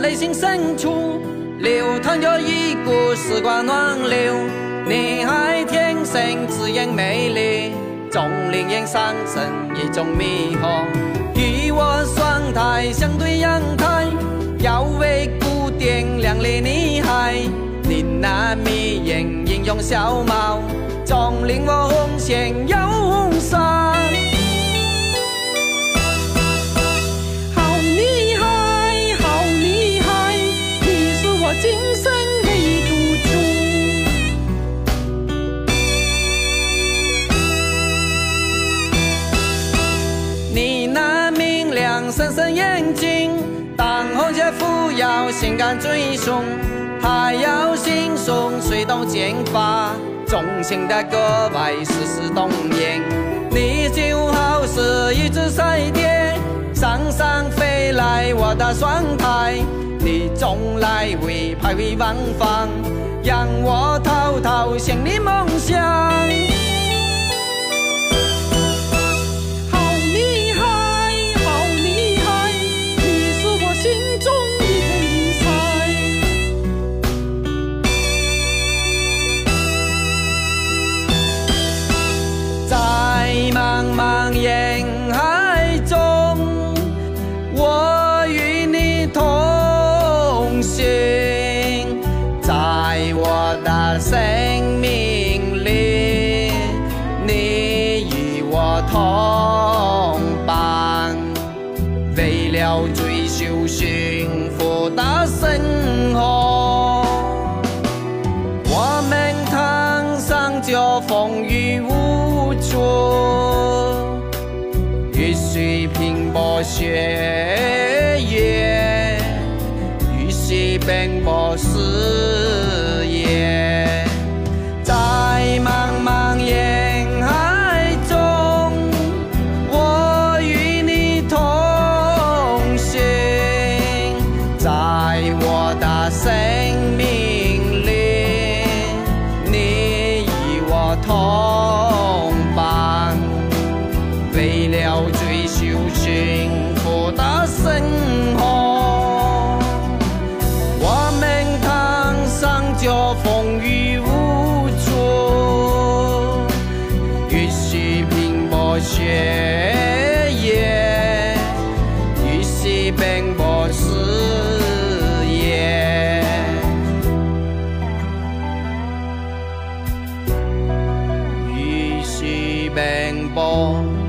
内心深处流淌着一股时光暖流。你还天生自然美丽，总令人上升一种迷惑。与我双台相对阳台，要为古典靓丽女孩。你那迷人英勇笑貌，总令我红线深深眼睛，当红姐扶摇，性感最凶，还要轻松吹动剑发，纵情的格外丝丝动人。你就好似一只彩蝶，上上飞来我的双台，你总来回徘徊往返，让我偷偷向你梦想。同伴，为了追求幸福的生活，我们扛上这风雨无阻，雨水拼搏血同伴，为了追求幸福的生活，我们扛上这风雨无阻，越是拼搏学。与其奔波。